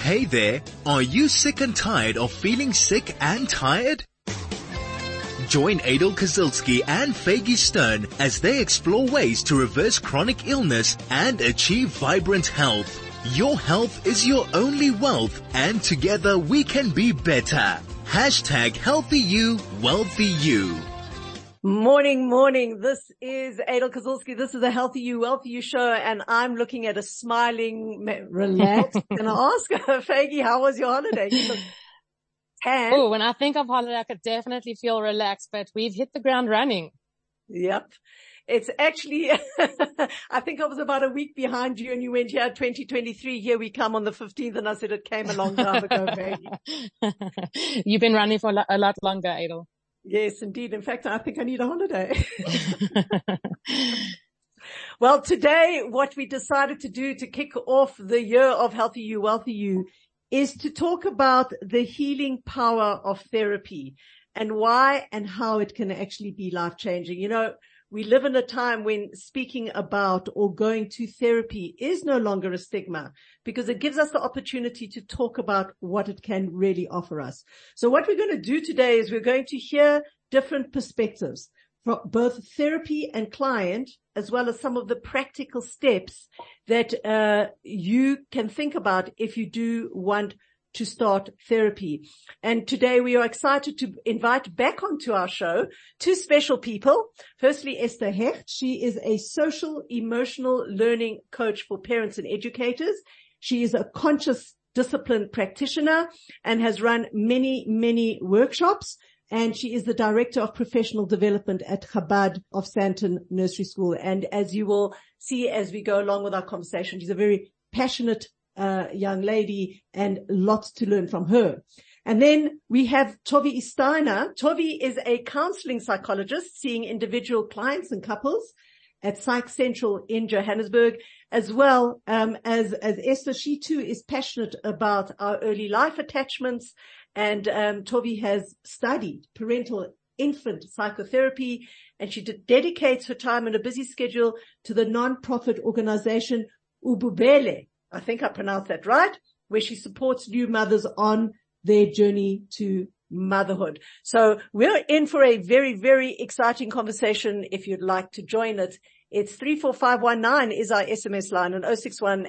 Hey there, are you sick and tired of feeling sick and tired? Join Adel Kazilski and Faggy Stern as they explore ways to reverse chronic illness and achieve vibrant health. Your health is your only wealth and together we can be better. Hashtag healthy you, wealthy you. Morning, morning. This is Adel Kozulski. This is a Healthy You, Wealthy You show, and I'm looking at a smiling, relaxed. and I ask, Faggy, how was your holiday? Oh, when I think of holiday, I could definitely feel relaxed, but we've hit the ground running. Yep. It's actually, I think I was about a week behind you and you went here 2023. Here we come on the 15th and I said it came a long time ago, Faggy. You've been running for a lot longer, Adel. Yes, indeed. In fact, I think I need a holiday. well, today what we decided to do to kick off the year of Healthy You, Wealthy You is to talk about the healing power of therapy and why and how it can actually be life changing. You know, we live in a time when speaking about or going to therapy is no longer a stigma because it gives us the opportunity to talk about what it can really offer us. So what we're going to do today is we're going to hear different perspectives from both therapy and client, as well as some of the practical steps that uh, you can think about if you do want to start therapy. And today we are excited to invite back onto our show two special people. Firstly, Esther Hecht. She is a social emotional learning coach for parents and educators. She is a conscious discipline practitioner and has run many, many workshops. And she is the director of professional development at Chabad of Sandton Nursery School. And as you will see as we go along with our conversation, she's a very passionate uh, young lady and lots to learn from her. And then we have Tovi Steiner. Tovi is a counseling psychologist seeing individual clients and couples at Psych Central in Johannesburg, as well um, as as Esther. She too is passionate about our early life attachments, and um, Tovi has studied parental infant psychotherapy, and she dedicates her time and a busy schedule to the non-profit organization Ububele, I think I pronounced that right, where she supports new mothers on their journey to motherhood. So we're in for a very, very exciting conversation. If you'd like to join it, it's 34519 is our SMS line and 061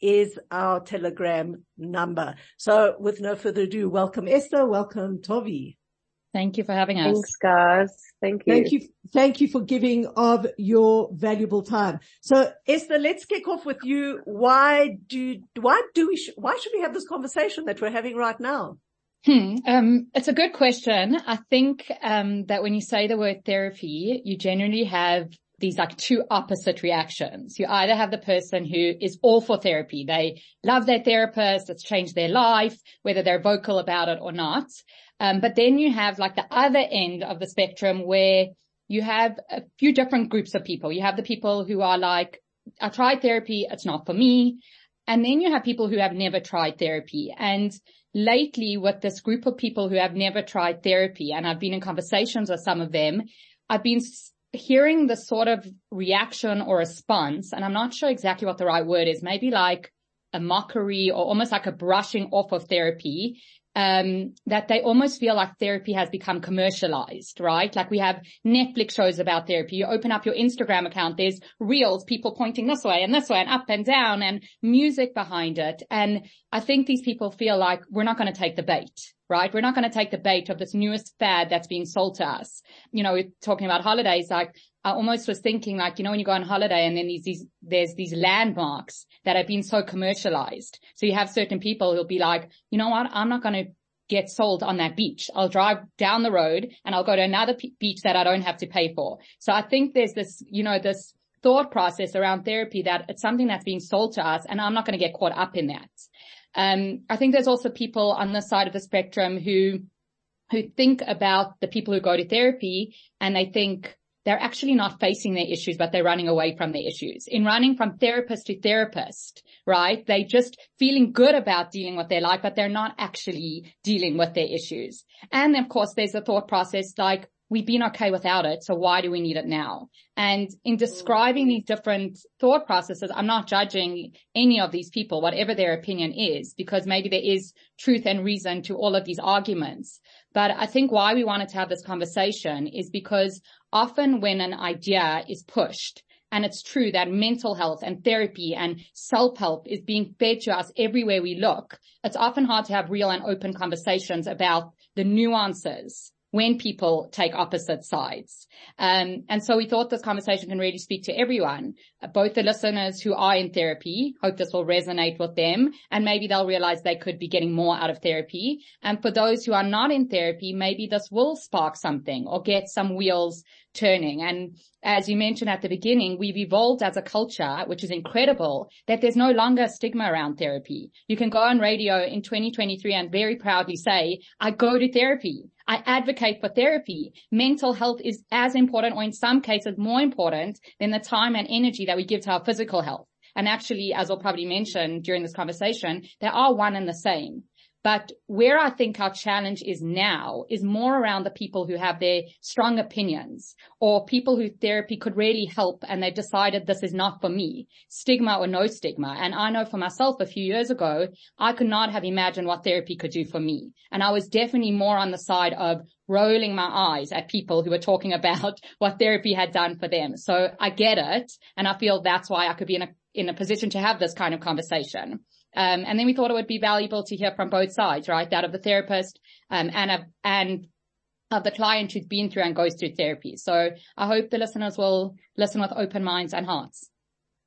is our telegram number. So with no further ado, welcome Esther. Welcome Tovi. Thank you for having us. Thanks guys. Thank you. Thank you. Thank you for giving of your valuable time. So Esther, let's kick off with you. Why do, why do we, why should we have this conversation that we're having right now? Hmm. Um, it's a good question. I think, um, that when you say the word therapy, you generally have these like two opposite reactions. You either have the person who is all for therapy. They love their therapist. It's changed their life, whether they're vocal about it or not. Um, but then you have like the other end of the spectrum where you have a few different groups of people. You have the people who are like, I tried therapy. It's not for me. And then you have people who have never tried therapy. And lately with this group of people who have never tried therapy, and I've been in conversations with some of them, I've been hearing the sort of reaction or response, and I'm not sure exactly what the right word is, maybe like a mockery or almost like a brushing off of therapy um, that they almost feel like therapy has become commercialized, right? Like we have Netflix shows about therapy. You open up your Instagram account, there's reels, people pointing this way and this way and up and down and music behind it. And I think these people feel like we're not going to take the bait, right? We're not going to take the bait of this newest fad that's being sold to us. You know, we're talking about holidays, like I almost was thinking like, you know, when you go on holiday and then these, these, there's these landmarks that have been so commercialized. So you have certain people who'll be like, you know what? I'm not going to get sold on that beach. I'll drive down the road and I'll go to another beach that I don't have to pay for. So I think there's this, you know, this thought process around therapy that it's something that's being sold to us and I'm not going to get caught up in that. Um, I think there's also people on this side of the spectrum who, who think about the people who go to therapy and they think, they're actually not facing their issues, but they're running away from their issues. In running from therapist to therapist, right? They just feeling good about dealing with their life, but they're not actually dealing with their issues. And of course, there's a thought process like, we've been okay without it. So why do we need it now? And in describing these mm. different thought processes, I'm not judging any of these people, whatever their opinion is, because maybe there is truth and reason to all of these arguments. But I think why we wanted to have this conversation is because often when an idea is pushed, and it's true that mental health and therapy and self-help is being fed to us everywhere we look. It's often hard to have real and open conversations about the nuances when people take opposite sides. Um, and so we thought this conversation can really speak to everyone, both the listeners who are in therapy, hope this will resonate with them, and maybe they'll realize they could be getting more out of therapy. And for those who are not in therapy, maybe this will spark something or get some wheels turning. And as you mentioned at the beginning, we've evolved as a culture, which is incredible, that there's no longer stigma around therapy. You can go on radio in 2023 and very proudly say, I go to therapy. I advocate for therapy. Mental health is as important or in some cases more important than the time and energy that we give to our physical health. And actually, as I'll probably mention during this conversation, they are one and the same. But where I think our challenge is now is more around the people who have their strong opinions or people who therapy could really help and they've decided this is not for me, stigma or no stigma. And I know for myself a few years ago, I could not have imagined what therapy could do for me. And I was definitely more on the side of rolling my eyes at people who were talking about what therapy had done for them. So I get it. And I feel that's why I could be in a, in a position to have this kind of conversation. Um, and then we thought it would be valuable to hear from both sides, right? That of the therapist, um, and of, and of the client who's been through and goes through therapy. So I hope the listeners will listen with open minds and hearts.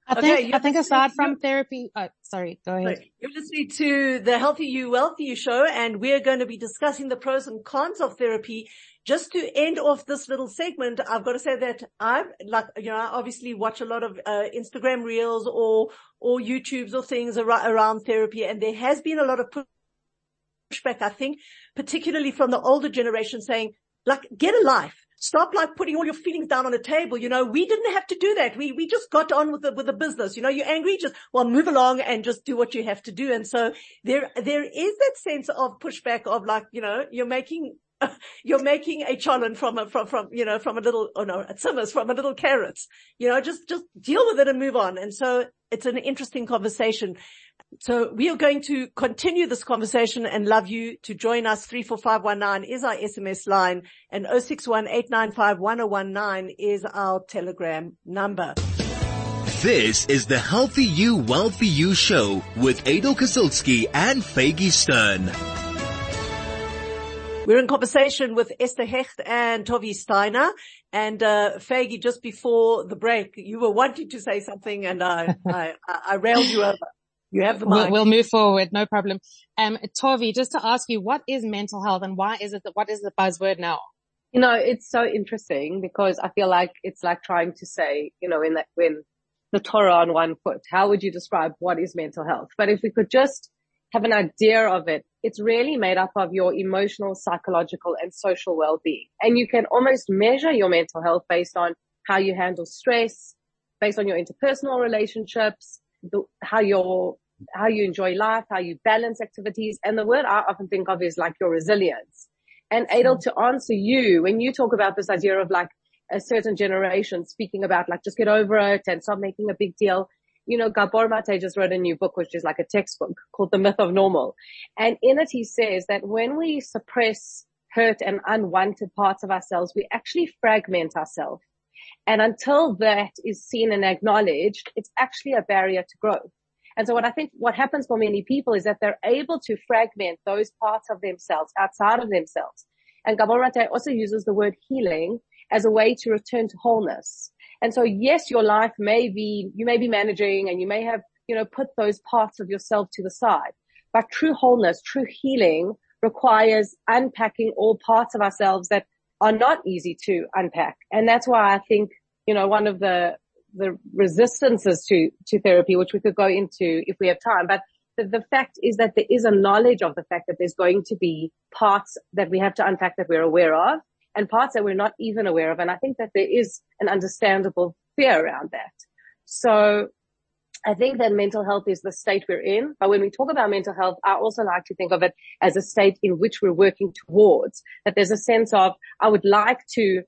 I think, I think aside from therapy, oh, sorry, go ahead. You're listening to the Healthy You, Wealthy You show, and we're going to be discussing the pros and cons of therapy. Just to end off this little segment, I've got to say that I'm like, you know, I obviously watch a lot of uh, Instagram reels or, or YouTubes or things ar- around therapy, and there has been a lot of pushback, I think, particularly from the older generation saying, like, get a life Stop like putting all your feelings down on a table. You know, we didn't have to do that. We, we just got on with the, with the business. You know, you're angry, just, well, move along and just do what you have to do. And so there, there is that sense of pushback of like, you know, you're making, you're making a cholent from a, from, from, you know, from a little, oh no, simmers from a little carrot, you know, just, just deal with it and move on. And so it's an interesting conversation. So we are going to continue this conversation and love you to join us. 34519 is our SMS line and 061 is our telegram number. This is the Healthy You, Wealthy You show with Adel Kazilsky and Faggy Stern. We're in conversation with Esther Hecht and Tovi Steiner and, uh, Faggy just before the break. You were wanting to say something and I, I, I railed you over. You have the we'll, we'll, move forward. No problem. Um, Tovi, just to ask you, what is mental health and why is it that, what is the buzzword now? You know, it's so interesting because I feel like it's like trying to say, you know, in that, when the Torah on one foot, how would you describe what is mental health? But if we could just have an idea of it, it's really made up of your emotional, psychological and social well-being. And you can almost measure your mental health based on how you handle stress, based on your interpersonal relationships, the, how your how you enjoy life, how you balance activities. And the word I often think of is like your resilience. And Adel, to answer you, when you talk about this idea of like a certain generation speaking about like just get over it and stop making a big deal. You know, Gabor Mate just wrote a new book, which is like a textbook called The Myth of Normal. And in it, he says that when we suppress hurt and unwanted parts of ourselves, we actually fragment ourselves. And until that is seen and acknowledged, it's actually a barrier to growth. And so what I think what happens for many people is that they're able to fragment those parts of themselves outside of themselves. And Gabor Mate also uses the word healing as a way to return to wholeness. And so yes, your life may be, you may be managing and you may have, you know, put those parts of yourself to the side, but true wholeness, true healing requires unpacking all parts of ourselves that are not easy to unpack. And that's why I think, you know, one of the, the resistances to, to therapy, which we could go into if we have time. But the, the fact is that there is a knowledge of the fact that there's going to be parts that we have to unpack that we're aware of and parts that we're not even aware of. And I think that there is an understandable fear around that. So I think that mental health is the state we're in. But when we talk about mental health, I also like to think of it as a state in which we're working towards. That there's a sense of, I would like to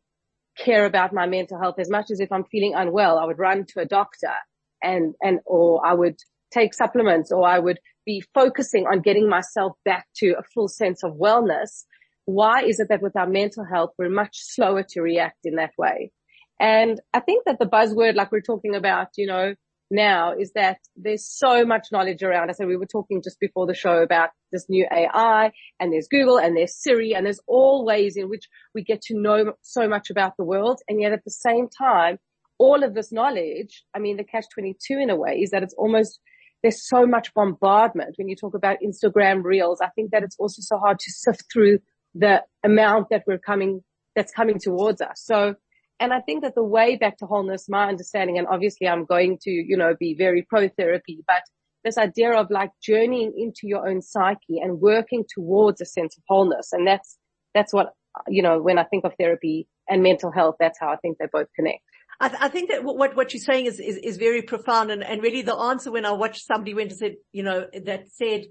care about my mental health as much as if I'm feeling unwell, I would run to a doctor and, and, or I would take supplements or I would be focusing on getting myself back to a full sense of wellness. Why is it that with our mental health, we're much slower to react in that way? And I think that the buzzword, like we're talking about, you know, now is that there's so much knowledge around us. And we were talking just before the show about this new AI and there's Google and there's Siri and there's all ways in which we get to know so much about the world. And yet at the same time, all of this knowledge, I mean, the catch 22 in a way is that it's almost, there's so much bombardment when you talk about Instagram reels. I think that it's also so hard to sift through the amount that we're coming, that's coming towards us. So and I think that the way back to wholeness, my understanding, and obviously I'm going to, you know, be very pro therapy, but this idea of like journeying into your own psyche and working towards a sense of wholeness. And that's, that's what, you know, when I think of therapy and mental health, that's how I think they both connect. I, th- I, think that what, what you're saying is, is, is very profound and, and really the answer when I watched somebody went and said, you know, that said,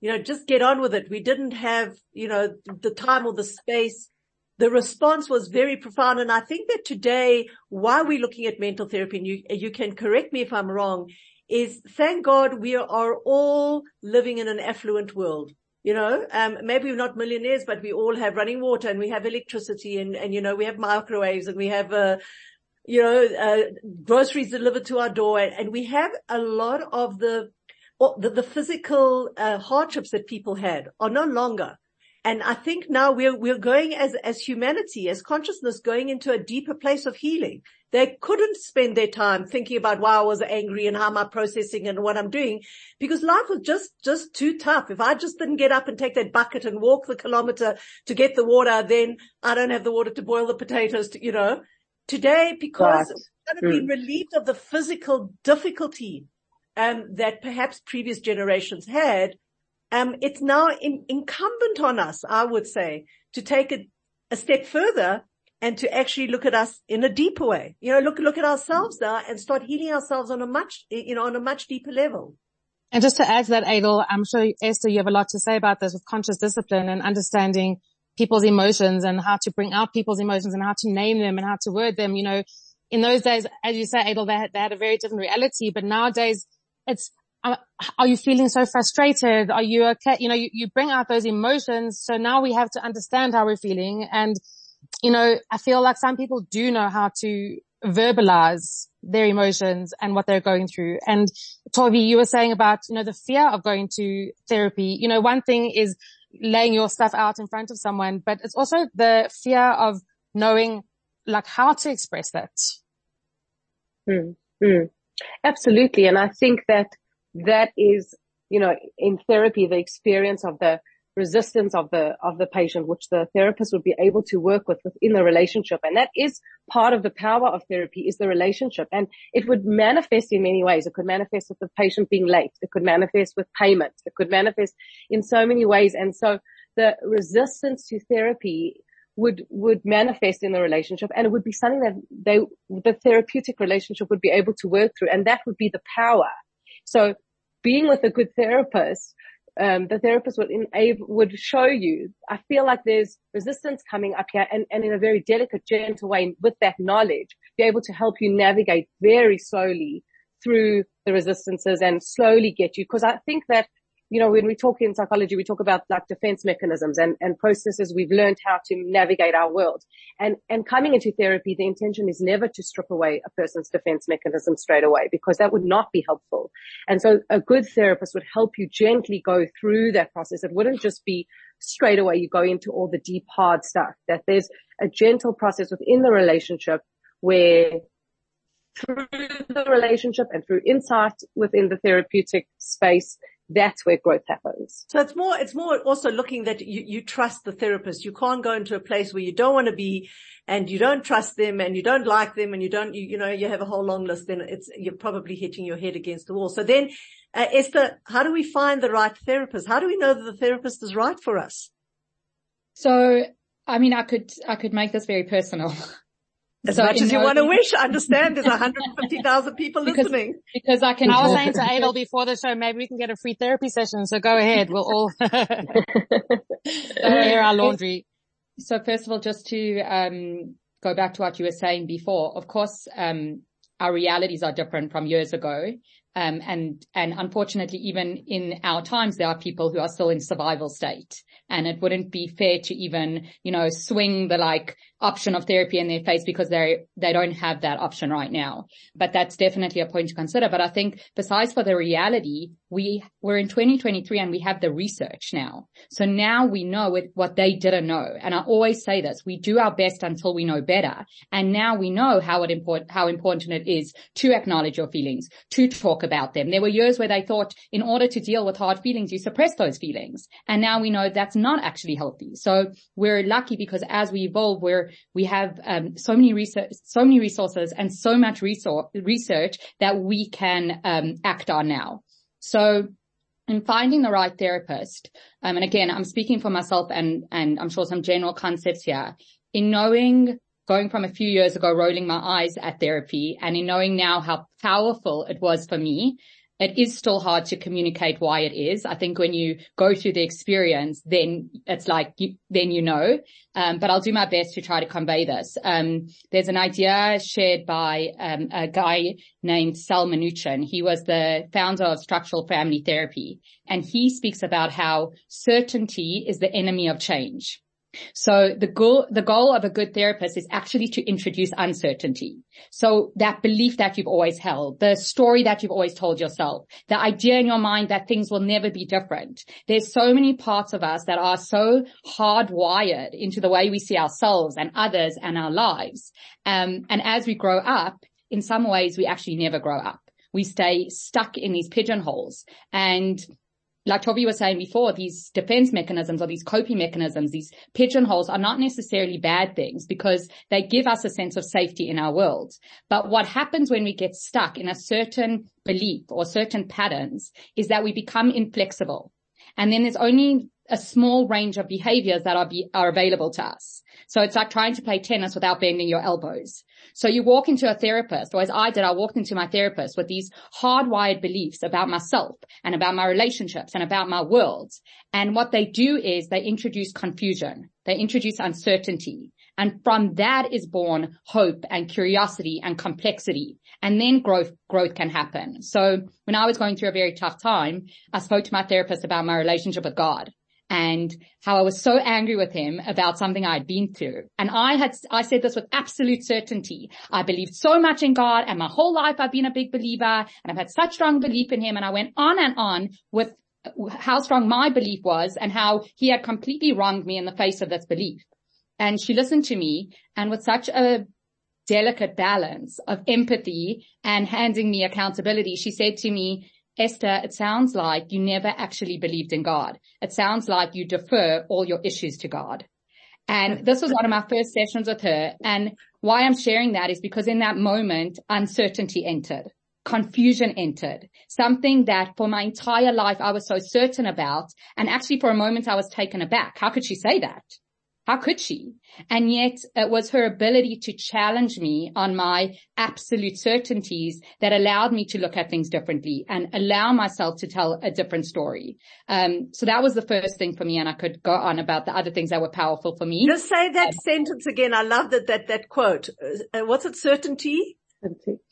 you know, just get on with it. We didn't have, you know, the time or the space the response was very profound. And I think that today, why we're looking at mental therapy, and you, you can correct me if I'm wrong, is thank God we are all living in an affluent world. You know, um, maybe we're not millionaires, but we all have running water and we have electricity and, and, you know, we have microwaves and we have, uh, you know, uh, groceries delivered to our door and we have a lot of the, the, the physical, uh, hardships that people had are no longer. And I think now we're, we're going as, as humanity, as consciousness going into a deeper place of healing. They couldn't spend their time thinking about why I was angry and how am I processing and what I'm doing because life was just, just too tough. If I just didn't get up and take that bucket and walk the kilometer to get the water, then I don't have the water to boil the potatoes to, you know, today because right. we're mm. relieved of the physical difficulty um, that perhaps previous generations had um, it's now in, incumbent on us, I would say, to take a step further and to actually look at us in a deeper way. You know, look, look at ourselves now and start healing ourselves on a much, you know, on a much deeper level. And just to add to that, Adel, I'm sure Esther, you have a lot to say about this with conscious discipline and understanding people's emotions and how to bring out people's emotions and how to name them and how to word them. You know, in those days, as you say, Adel, they had, they had a very different reality, but nowadays it's are you feeling so frustrated? Are you okay? You know, you, you bring out those emotions. So now we have to understand how we're feeling. And, you know, I feel like some people do know how to verbalize their emotions and what they're going through. And Tovi, you were saying about, you know, the fear of going to therapy. You know, one thing is laying your stuff out in front of someone, but it's also the fear of knowing like how to express that. Mm. Absolutely. And I think that that is, you know, in therapy, the experience of the resistance of the, of the patient, which the therapist would be able to work with within the relationship. And that is part of the power of therapy is the relationship. And it would manifest in many ways. It could manifest with the patient being late. It could manifest with payment. It could manifest in so many ways. And so the resistance to therapy would, would manifest in the relationship and it would be something that they, the therapeutic relationship would be able to work through. And that would be the power. So being with a good therapist, um, the therapist would enable, would show you, I feel like there's resistance coming up here and, and in a very delicate, gentle way with that knowledge, be able to help you navigate very slowly through the resistances and slowly get you. Cause I think that you know, when we talk in psychology, we talk about like defense mechanisms and, and processes we've learned how to navigate our world. And, and coming into therapy, the intention is never to strip away a person's defense mechanism straight away because that would not be helpful. And so a good therapist would help you gently go through that process. It wouldn't just be straight away you go into all the deep hard stuff that there's a gentle process within the relationship where through the relationship and through insight within the therapeutic space, that's where growth happens. So it's more, it's more also looking that you, you trust the therapist. You can't go into a place where you don't want to be and you don't trust them and you don't like them and you don't, you, you know, you have a whole long list, then it's, you're probably hitting your head against the wall. So then, uh, Esther, how do we find the right therapist? How do we know that the therapist is right for us? So, I mean, I could, I could make this very personal. As So much as you want to wish, I understand there's 150,000 people Because- listening. because I can I was saying to Adel before the show, maybe we can get a free therapy session. So go ahead. We'll all air our laundry. So first of all, just to um, go back to what you were saying before, of course, um, our realities are different from years ago. Um, and, and unfortunately, even in our times, there are people who are still in survival state and it wouldn't be fair to even, you know, swing the like option of therapy in their face because they they don't have that option right now. But that's definitely a point to consider. But I think besides for the reality, we we're in 2023 and we have the research now. So now we know what they didn't know. And I always say this: we do our best until we know better. And now we know how it important how important it is to acknowledge your feelings, to talk about them. There were years where they thought in order to deal with hard feelings, you suppress those feelings. And now we know that's not actually healthy. So we're lucky because as we evolve, we're we have um, so many research, so many resources, and so much resor- research that we can um, act on now. So, in finding the right therapist, um, and again, I'm speaking for myself, and and I'm sure some general concepts here. In knowing, going from a few years ago, rolling my eyes at therapy, and in knowing now how powerful it was for me, it is still hard to communicate why it is. I think when you go through the experience, then it's like, you, then you know. Um, but I'll do my best to try to convey this. Um, there's an idea shared by um, a guy named Sal Minuchin. He was the founder of structural family therapy, and he speaks about how certainty is the enemy of change. So the goal, the goal of a good therapist is actually to introduce uncertainty. So that belief that you've always held, the story that you've always told yourself, the idea in your mind that things will never be different. There's so many parts of us that are so hardwired into the way we see ourselves and others and our lives. Um, and as we grow up, in some ways, we actually never grow up. We stay stuck in these pigeonholes and like Tovi was saying before, these defense mechanisms or these coping mechanisms, these pigeonholes are not necessarily bad things because they give us a sense of safety in our world. But what happens when we get stuck in a certain belief or certain patterns is that we become inflexible. And then there's only a small range of behaviors that are be, are available to us. So it's like trying to play tennis without bending your elbows. So you walk into a therapist, or as I did, I walked into my therapist with these hardwired beliefs about myself and about my relationships and about my world. And what they do is they introduce confusion. They introduce uncertainty. And from that is born hope and curiosity and complexity. And then growth, growth can happen. So when I was going through a very tough time, I spoke to my therapist about my relationship with God and how I was so angry with him about something I'd been through. And I had, I said this with absolute certainty. I believed so much in God and my whole life I've been a big believer and I've had such strong belief in him. And I went on and on with how strong my belief was and how he had completely wronged me in the face of this belief. And she listened to me and with such a delicate balance of empathy and handing me accountability, she said to me, Esther, it sounds like you never actually believed in God. It sounds like you defer all your issues to God. And this was one of my first sessions with her. And why I'm sharing that is because in that moment, uncertainty entered. Confusion entered. Something that for my entire life I was so certain about. And actually for a moment I was taken aback. How could she say that? How could she? And yet it was her ability to challenge me on my absolute certainties that allowed me to look at things differently and allow myself to tell a different story. Um, so that was the first thing for me. And I could go on about the other things that were powerful for me. Just say that sentence again. I love that, that, that quote. Uh, what's it? Certainty?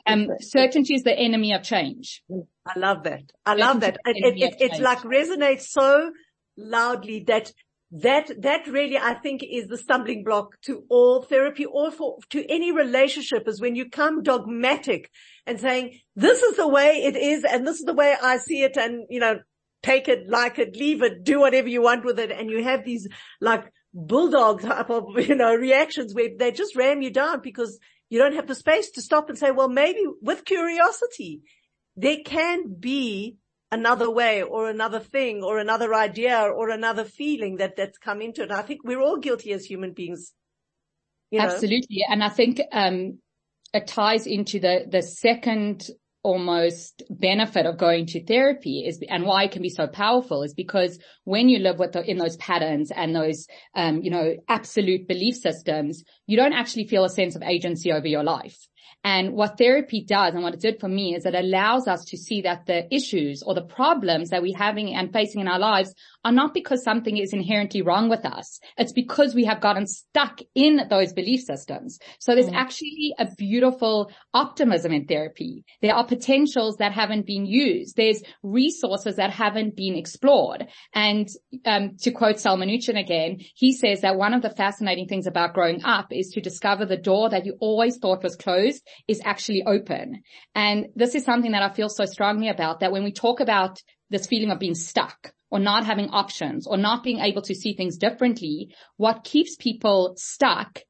Um, certainty is the enemy of change. I love that. I love that. It, it, it, it's like resonates so loudly that that, that really, I think is the stumbling block to all therapy or for, to any relationship is when you come dogmatic and saying, this is the way it is and this is the way I see it and, you know, take it, like it, leave it, do whatever you want with it. And you have these like bulldog type of, you know, reactions where they just ram you down because you don't have the space to stop and say, well, maybe with curiosity, there can be another way or another thing or another idea or another feeling that that's come into it. I think we're all guilty as human beings. You know? Absolutely. And I think, um, it ties into the, the second almost benefit of going to therapy is, and why it can be so powerful is because when you live with the, in those patterns and those, um, you know, absolute belief systems, you don't actually feel a sense of agency over your life. And what therapy does and what it did for me is it allows us to see that the issues or the problems that we're having and facing in our lives are not because something is inherently wrong with us. It's because we have gotten stuck in those belief systems. So there's mm. actually a beautiful optimism in therapy. There are potentials that haven't been used. There's resources that haven't been explored. And um, to quote Sal Minuchin again, he says that one of the fascinating things about growing up is to discover the door that you always thought was closed is actually open. And this is something that I feel so strongly about that when we talk about this feeling of being stuck or not having options or not being able to see things differently, what keeps people stuck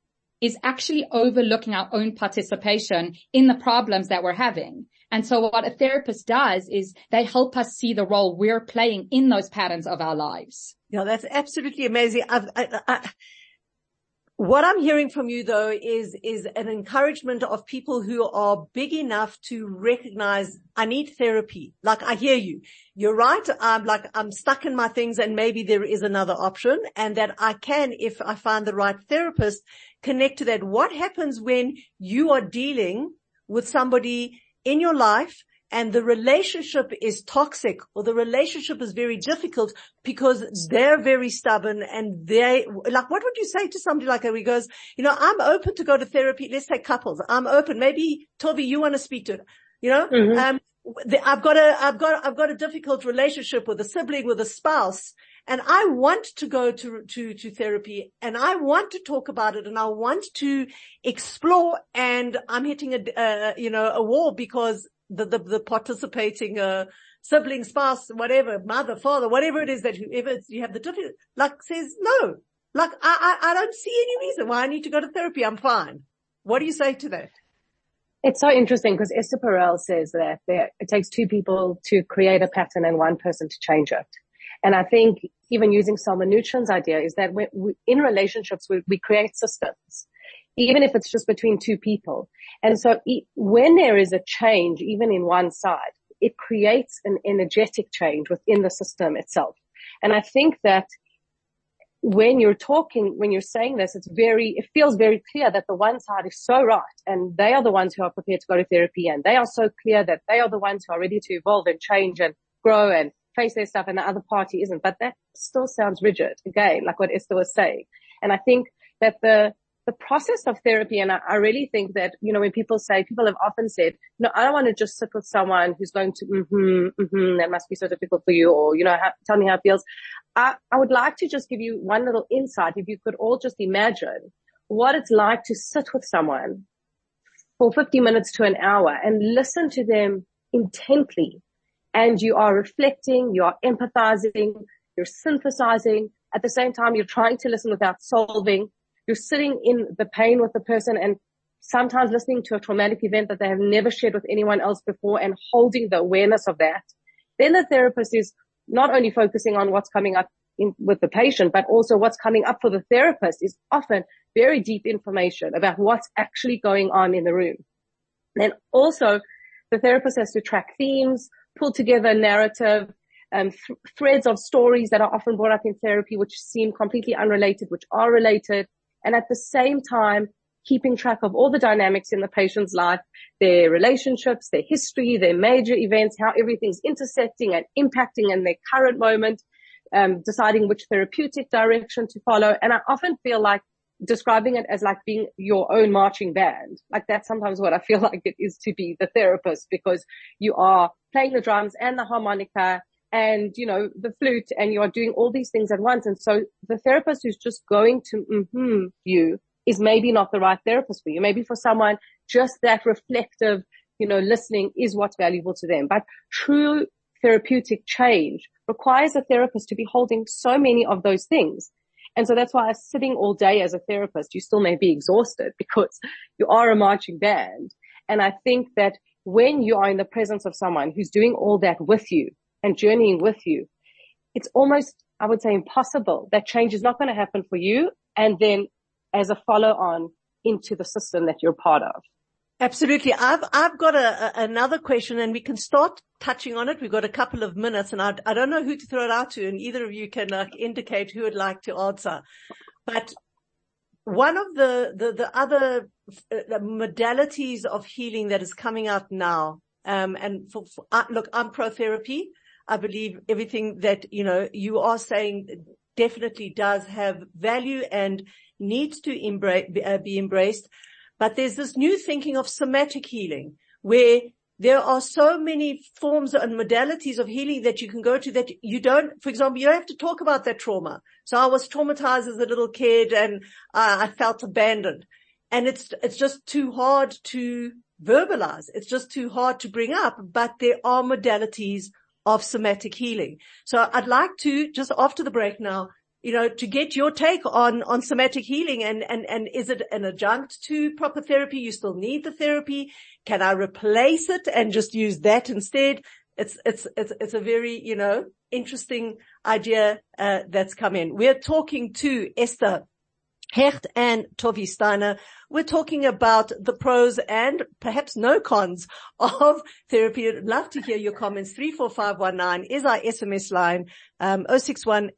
is actually overlooking our own participation in the problems that we're having. And so what a therapist does is they help us see the role we're playing in those patterns of our lives. Yeah, that's absolutely amazing. I, I, what I'm hearing from you though is, is an encouragement of people who are big enough to recognize I need therapy. Like I hear you. You're right. I'm like, I'm stuck in my things and maybe there is another option and that I can, if I find the right therapist, connect to that. What happens when you are dealing with somebody in your life and the relationship is toxic or the relationship is very difficult because they're very stubborn and they, like, what would you say to somebody like that? He goes, you know, I'm open to go to therapy. Let's say couples. I'm open. Maybe Tovi, you want to speak to it, you know, mm-hmm. um, I've got a, I've got, I've got a difficult relationship with a sibling, with a spouse. And I want to go to, to, to therapy and I want to talk about it and I want to explore and I'm hitting a, uh, you know, a wall because the, the, the participating, uh, sibling, spouse, whatever, mother, father, whatever it is that whoever you have the different, like says no. Like I, I, I don't see any reason why I need to go to therapy. I'm fine. What do you say to that? It's so interesting because Esther Perel says that there, it takes two people to create a pattern and one person to change it. And I think even using Sal Minuchin's idea is that we, in relationships, we, we create systems even if it's just between two people. And so when there is a change, even in one side, it creates an energetic change within the system itself. And I think that when you're talking, when you're saying this, it's very, it feels very clear that the one side is so right and they are the ones who are prepared to go to therapy and they are so clear that they are the ones who are ready to evolve and change and grow and face their stuff and the other party isn't. But that still sounds rigid again, like what Esther was saying. And I think that the, the process of therapy, and I, I, really think that, you know, when people say, people have often said, no, I don't want to just sit with someone who's going to, mm-hmm, mm-hmm, that must be so difficult for you, or, you know, how, tell me how it feels. I, I would like to just give you one little insight. If you could all just imagine what it's like to sit with someone for 50 minutes to an hour and listen to them intently. And you are reflecting, you are empathizing, you're synthesizing. At the same time, you're trying to listen without solving you're sitting in the pain with the person and sometimes listening to a traumatic event that they have never shared with anyone else before and holding the awareness of that. Then the therapist is not only focusing on what's coming up in, with the patient, but also what's coming up for the therapist is often very deep information about what's actually going on in the room. Then also the therapist has to track themes, pull together narrative, um, th- threads of stories that are often brought up in therapy, which seem completely unrelated, which are related, and at the same time, keeping track of all the dynamics in the patient's life, their relationships, their history, their major events, how everything's intersecting and impacting in their current moment, um, deciding which therapeutic direction to follow. And I often feel like describing it as like being your own marching band. Like that's sometimes what I feel like it is to be the therapist because you are playing the drums and the harmonica and, you know, the flute and you are doing all these things at once. And so the therapist who's just going to mm-hmm you is maybe not the right therapist for you. Maybe for someone, just that reflective, you know, listening is what's valuable to them. But true therapeutic change requires a therapist to be holding so many of those things. And so that's why sitting all day as a therapist, you still may be exhausted because you are a marching band. And I think that when you are in the presence of someone who's doing all that with you, and journeying with you, it's almost, I would say impossible. That change is not going to happen for you. And then as a follow on into the system that you're part of. Absolutely. I've, I've got a, a, another question and we can start touching on it. We've got a couple of minutes and I, I don't know who to throw it out to and either of you can like indicate who would like to answer. But one of the, the, the other uh, modalities of healing that is coming out now, um, and for, for uh, look, I'm pro therapy. I believe everything that, you know, you are saying definitely does have value and needs to embrace, uh, be embraced. But there's this new thinking of somatic healing where there are so many forms and modalities of healing that you can go to that you don't, for example, you don't have to talk about that trauma. So I was traumatized as a little kid and uh, I felt abandoned and it's, it's just too hard to verbalize. It's just too hard to bring up, but there are modalities of somatic healing. So I'd like to just after the break now you know, to get your take on, on somatic healing and, and, and is it an adjunct to proper therapy? You still need the therapy. Can I replace it and just use that instead? It's, it's, it's, it's a very, you know, interesting idea, uh, that's come in. We're talking to Esther Hecht and Tovi Steiner. We're talking about the pros and perhaps no cons of therapy. I'd love to hear your comments. 34519 is our SMS line. Um, 061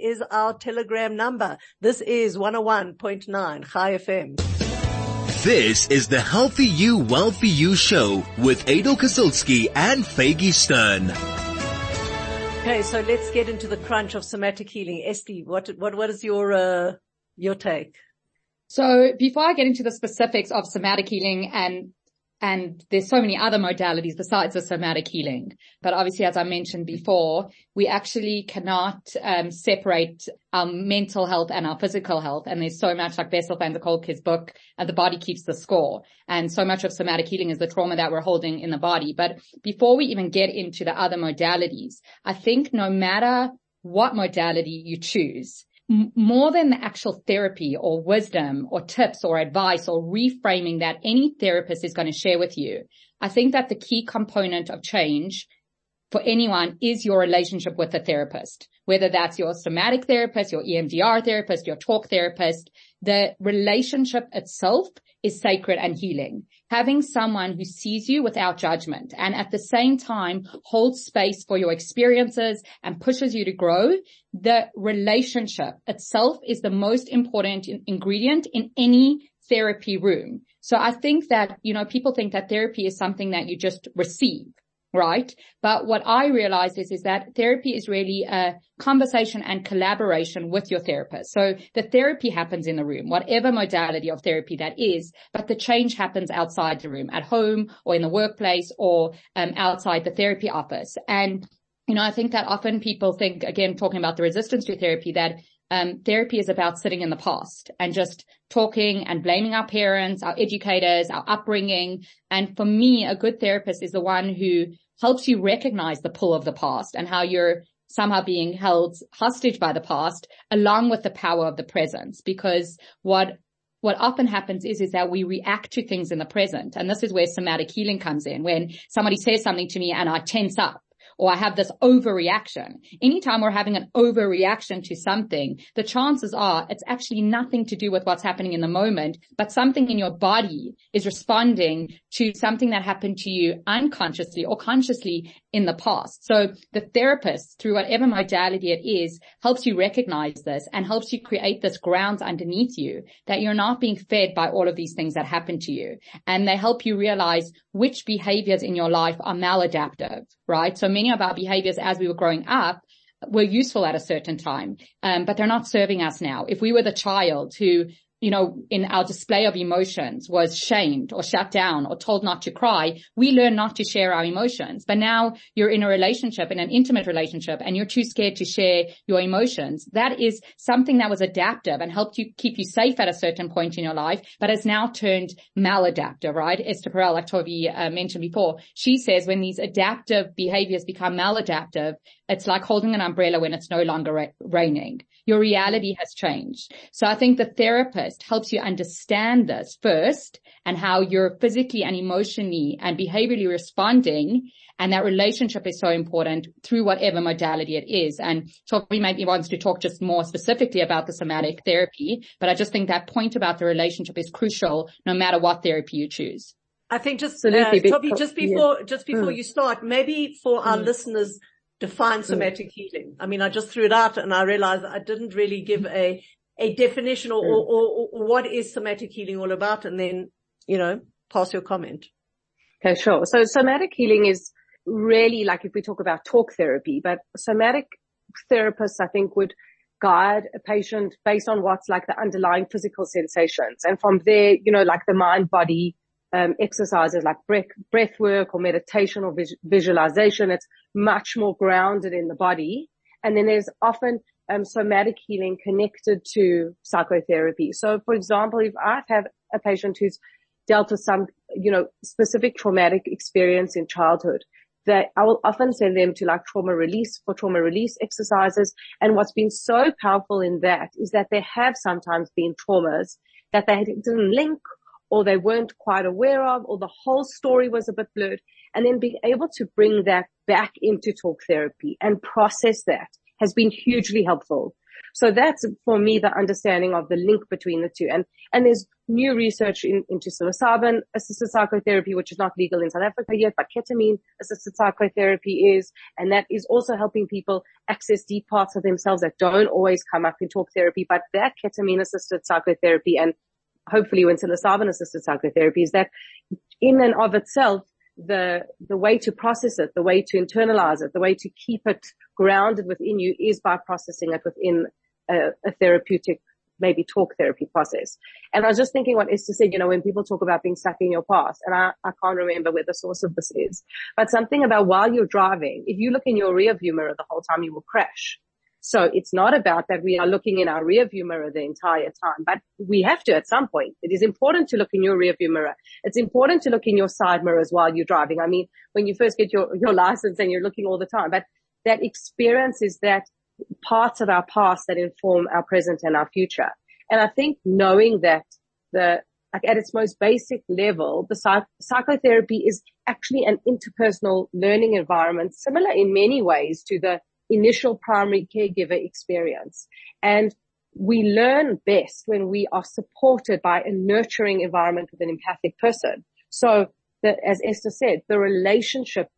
is our telegram number. This is 101.9 Chai FM. This is the Healthy You, Wealthy You show with Adel Kazilsky and Faggy Stern. Okay, so let's get into the crunch of somatic healing. Esty, what, what, what is your, uh, your take? So before I get into the specifics of somatic healing and and there's so many other modalities besides the somatic healing. But obviously, as I mentioned before, we actually cannot um, separate our mental health and our physical health. And there's so much like Bessel van der Kolk's book, uh, The Body Keeps the Score. And so much of somatic healing is the trauma that we're holding in the body. But before we even get into the other modalities, I think no matter what modality you choose, more than the actual therapy or wisdom or tips or advice or reframing that any therapist is going to share with you. I think that the key component of change for anyone is your relationship with the therapist, whether that's your somatic therapist, your EMDR therapist, your talk therapist, the relationship itself is sacred and healing. Having someone who sees you without judgment and at the same time holds space for your experiences and pushes you to grow, the relationship itself is the most important ingredient in any therapy room. So I think that, you know, people think that therapy is something that you just receive right? But what I realized is, is that therapy is really a conversation and collaboration with your therapist. So the therapy happens in the room, whatever modality of therapy that is, but the change happens outside the room, at home or in the workplace or um, outside the therapy office. And you know, I think that often people think, again, talking about the resistance to therapy, that um, therapy is about sitting in the past and just talking and blaming our parents, our educators, our upbringing. And for me, a good therapist is the one who helps you recognize the pull of the past and how you're somehow being held hostage by the past along with the power of the present. Because what what often happens is, is that we react to things in the present. And this is where somatic healing comes in. When somebody says something to me and I tense up or I have this overreaction. Anytime we're having an overreaction to something, the chances are it's actually nothing to do with what's happening in the moment, but something in your body is responding to something that happened to you unconsciously or consciously in the past. So the therapist, through whatever modality it is, helps you recognize this and helps you create this ground underneath you that you're not being fed by all of these things that happen to you. And they help you realize which behaviors in your life are maladaptive, right? So many of our behaviors as we were growing up were useful at a certain time, um, but they're not serving us now. If we were the child who you know, in our display of emotions was shamed or shut down or told not to cry, we learn not to share our emotions. But now you're in a relationship, in an intimate relationship, and you're too scared to share your emotions. That is something that was adaptive and helped you keep you safe at a certain point in your life, but has now turned maladaptive, right? Esther Perel, like Tovi uh, mentioned before, she says when these adaptive behaviors become maladaptive, it's like holding an umbrella when it's no longer ra- raining. Your reality has changed. So I think the therapist therapist helps you understand this first and how you're physically and emotionally and behaviorally responding. And that relationship is so important through whatever modality it is. And Tovi maybe wants to talk just more specifically about the somatic therapy, but I just think that point about the relationship is crucial no matter what therapy you choose. I think just, uh, Tovi, just before, yeah. just before mm. you start, maybe for mm. our listeners, define mm. somatic healing. I mean, I just threw it out and I realized I didn't really give a, a definition mm. or, or, or what is somatic healing all about and then, you know, pass your comment. Okay, sure. So somatic healing is really like if we talk about talk therapy, but somatic therapists, I think would guide a patient based on what's like the underlying physical sensations. And from there, you know, like the mind body um, exercises like breath, breath work or meditation or vis- visualization. It's much more grounded in the body. And then there's often um, somatic healing connected to psychotherapy. So for example, if I have a patient who's dealt with some, you know, specific traumatic experience in childhood, that I will often send them to like trauma release for trauma release exercises. And what's been so powerful in that is that there have sometimes been traumas that they didn't link or they weren't quite aware of, or the whole story was a bit blurred. And then being able to bring that back into talk therapy and process that has been hugely helpful. So that's for me the understanding of the link between the two. And and there's new research in, into psilocybin assisted psychotherapy, which is not legal in South Africa yet, but ketamine assisted psychotherapy is, and that is also helping people access deep parts of themselves that don't always come up in talk therapy. But that ketamine assisted psychotherapy and hopefully when psilocybin assisted psychotherapy is that in and of itself, the, the way to process it, the way to internalize it, the way to keep it grounded within you is by processing it within a, a therapeutic, maybe talk therapy process. And I was just thinking what Esther said, you know, when people talk about being stuck in your past, and I, I can't remember where the source of this is, but something about while you're driving, if you look in your rear view mirror the whole time, you will crash. So it's not about that we are looking in our rear view mirror the entire time, but we have to at some point. It is important to look in your rear view mirror. It's important to look in your side mirrors while you're driving. I mean, when you first get your, your license and you're looking all the time, but that experience is that parts of our past that inform our present and our future. And I think knowing that the, like at its most basic level, the psych- psychotherapy is actually an interpersonal learning environment, similar in many ways to the initial primary caregiver experience. And we learn best when we are supported by a nurturing environment with an empathic person. So as Esther said, the relationship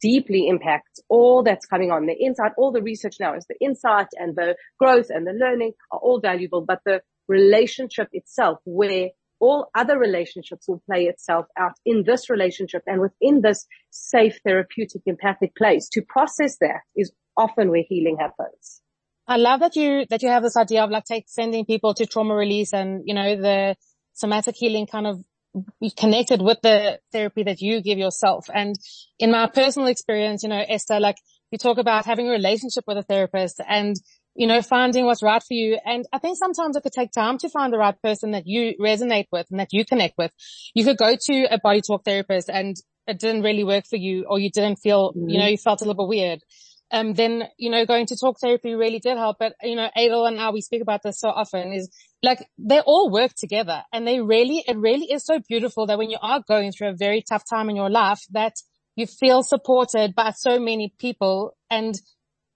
deeply impacts all that's coming on the inside. All the research now is the insight and the growth and the learning are all valuable, but the relationship itself where all other relationships will play itself out in this relationship and within this safe therapeutic empathic place to process that is often where healing happens. I love that you, that you have this idea of like take, sending people to trauma release and, you know, the somatic healing kind of connected with the therapy that you give yourself. And in my personal experience, you know, Esther, like you talk about having a relationship with a therapist and, you know, finding what's right for you. And I think sometimes it could take time to find the right person that you resonate with and that you connect with. You could go to a body talk therapist and it didn't really work for you or you didn't feel, mm-hmm. you know, you felt a little bit weird um, then, you know, going to talk therapy really did help. But, you know, Adel and I, we speak about this so often is like they all work together and they really, it really is so beautiful that when you are going through a very tough time in your life that you feel supported by so many people and,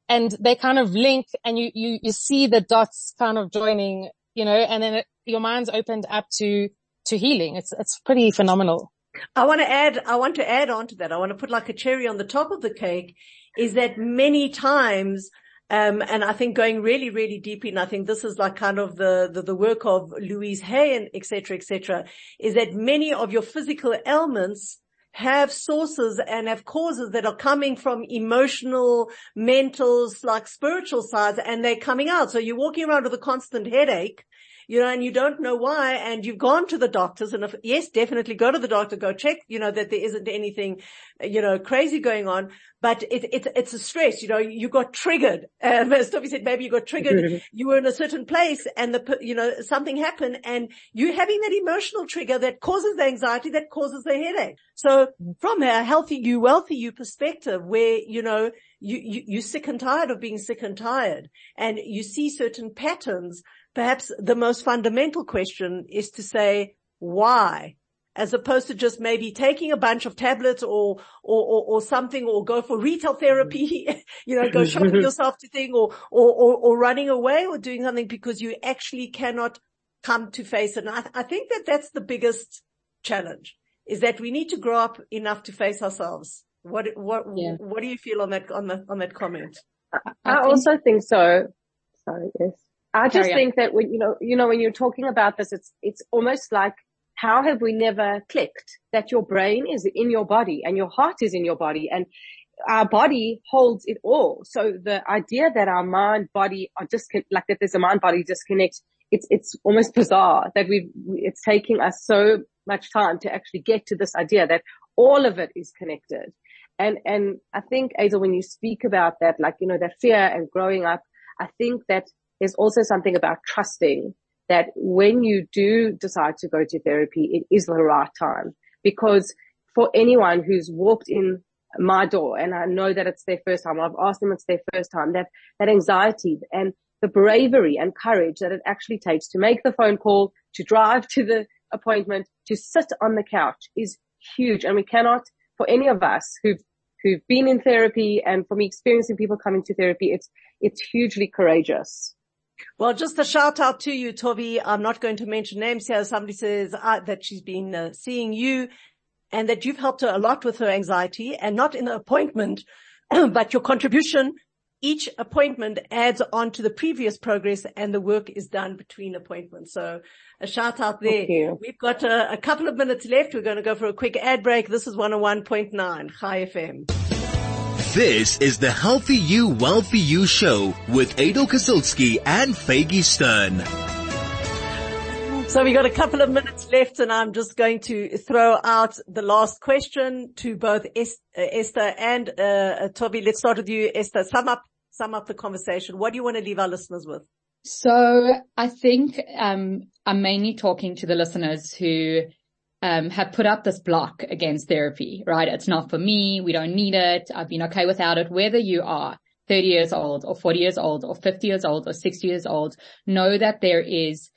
and they kind of link and you, you, you see the dots kind of joining, you know, and then it, your mind's opened up to, to healing. It's, it's pretty phenomenal. I want to add, I want to add on to that. I want to put like a cherry on the top of the cake is that many times, um, and I think going really, really deeply, and I think this is like kind of the, the, the work of Louise Hay and et cetera, et cetera, is that many of your physical ailments have sources and have causes that are coming from emotional, mental, like spiritual sides and they're coming out. So you're walking around with a constant headache you know, and you don't know why, and you've gone to the doctors, and if, yes, definitely go to the doctor, go check, you know, that there isn't anything, you know, crazy going on, but it, it, it's a stress, you know, you got triggered. Um, as Tovi said, maybe you got triggered, you were in a certain place and the, you know, something happened and you're having that emotional trigger that causes the anxiety, that causes the headache. So from a healthy you, wealthy you perspective where, you know, you, you, you're sick and tired of being sick and tired and you see certain patterns perhaps the most fundamental question is to say, why? As opposed to just maybe taking a bunch of tablets or, or, or, or something or go for retail therapy, you know, go shopping yourself to thing or, or, or, or running away or doing something because you actually cannot come to face it. And I, I think that that's the biggest challenge is that we need to grow up enough to face ourselves. What, what, yeah. what do you feel on that, on that, on that comment? I, I, I also think so. Sorry, yes. I just think that when, you know, you know, when you're talking about this, it's, it's almost like, how have we never clicked that your brain is in your body and your heart is in your body and our body holds it all. So the idea that our mind body are just like that there's a mind body disconnect, it's, it's almost bizarre that we've, it's taking us so much time to actually get to this idea that all of it is connected. And, and I think, Adel, when you speak about that, like, you know, that fear and growing up, I think that there's also something about trusting that when you do decide to go to therapy, it is the right time because for anyone who's walked in my door and I know that it's their first time, I've asked them it's their first time, that, that anxiety and the bravery and courage that it actually takes to make the phone call, to drive to the appointment, to sit on the couch is huge. And we cannot, for any of us who've, who've been in therapy and for me experiencing people coming to therapy, it's, it's hugely courageous. Well, just a shout out to you, Tovi. I'm not going to mention names here. Somebody says uh, that she's been uh, seeing you and that you've helped her a lot with her anxiety and not in the appointment, but your contribution. Each appointment adds on to the previous progress and the work is done between appointments. So a shout out there. We've got a, a couple of minutes left. We're going to go for a quick ad break. This is 101.9 Chai FM. This is the Healthy You, Wealthy You show with Adel Kazilsky and Faygie Stern. So we got a couple of minutes left and I'm just going to throw out the last question to both uh, Esther and uh, uh, Tovi. Let's start with you, Esther. Sum up, sum up the conversation. What do you want to leave our listeners with? So I think um, I'm mainly talking to the listeners who um, have put up this block against therapy, right? It's not for me. We don't need it. I've been okay without it. Whether you are 30 years old or 40 years old or 50 years old or 60 years old, know that there is,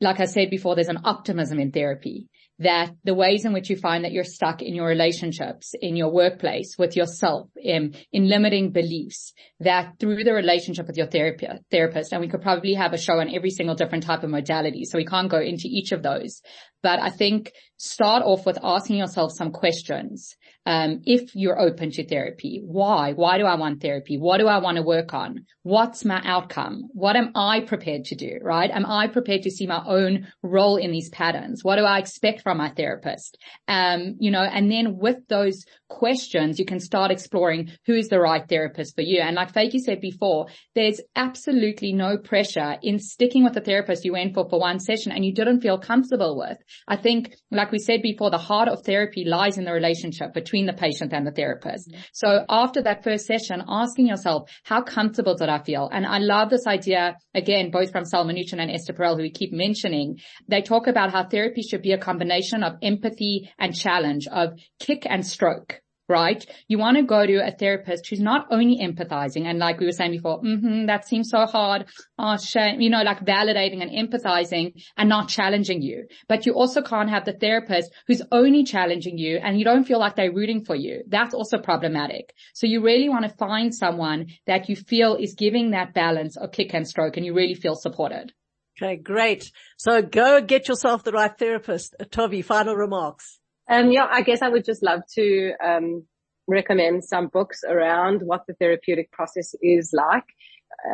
like I said before, there's an optimism in therapy that the ways in which you find that you're stuck in your relationships, in your workplace, with yourself, in, in limiting beliefs, that through the relationship with your therapy, therapist, and we could probably have a show on every single different type of modality, so we can't go into each of those. But I think start off with asking yourself some questions um, if you're open to therapy. Why? Why do I want therapy? What do I want to work on? What's my outcome? What am I prepared to do? Right? Am I prepared to see my own role in these patterns? What do I expect from my therapist? Um, you know, and then with those questions, you can start exploring who is the right therapist for you. And like Faygie said before, there's absolutely no pressure in sticking with the therapist you went for for one session and you didn't feel comfortable with. I think, like we said before, the heart of therapy lies in the relationship between the patient and the therapist. Mm-hmm. So after that first session, asking yourself, how comfortable did I feel? And I love this idea, again, both from Sal Minuchin and Esther Perel, who we keep mentioning. They talk about how therapy should be a combination of empathy and challenge, of kick and stroke right? You want to go to a therapist who's not only empathizing and like we were saying before, mm-hmm, that seems so hard. Oh, shame, you know, like validating and empathizing and not challenging you. But you also can't have the therapist who's only challenging you and you don't feel like they're rooting for you. That's also problematic. So you really want to find someone that you feel is giving that balance of kick and stroke and you really feel supported. Okay, great. So go get yourself the right therapist. Tovi, final remarks. Um, yeah, I guess I would just love to um, recommend some books around what the therapeutic process is like.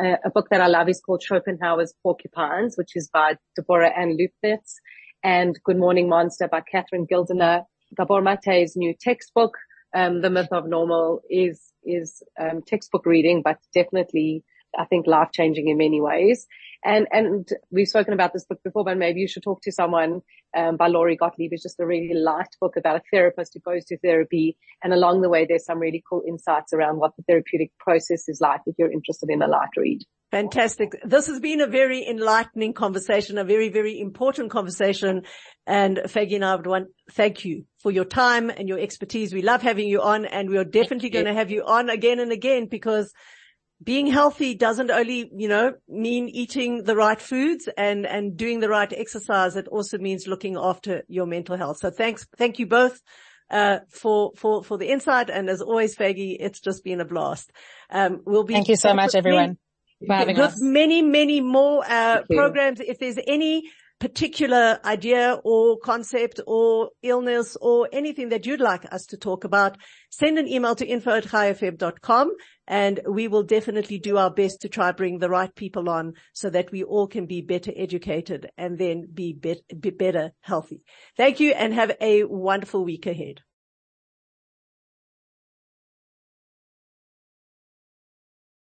Uh, a book that I love is called Schopenhauer's Porcupines, which is by Deborah Ann Luepnitz, and Good Morning Monster by Catherine Gildiner. Gabor Mate's new textbook, um, The Myth of Normal, is is um, textbook reading, but definitely I think life changing in many ways. And, and we've spoken about this book before, but maybe you should talk to someone, um, by Lori Gottlieb. It's just a really light book about a therapist who goes to therapy. And along the way, there's some really cool insights around what the therapeutic process is like if you're interested in a light read. Fantastic. This has been a very enlightening conversation, a very, very important conversation. And Faygie and I would want thank you for your time and your expertise. We love having you on and we are definitely going to have you on again and again because being healthy doesn't only, you know, mean eating the right foods and, and doing the right exercise. It also means looking after your mental health. So thanks, thank you both, uh, for, for, for the insight. And as always, Faygie, it's just been a blast. Um, we'll be. Thank you so much, everyone. for having with us. many, many more, uh, programs. If there's any particular idea or concept or illness or anything that you'd like us to talk about, send an email to info at com and we will definitely do our best to try bring the right people on so that we all can be better educated and then be, be, be better healthy. Thank you and have a wonderful week ahead.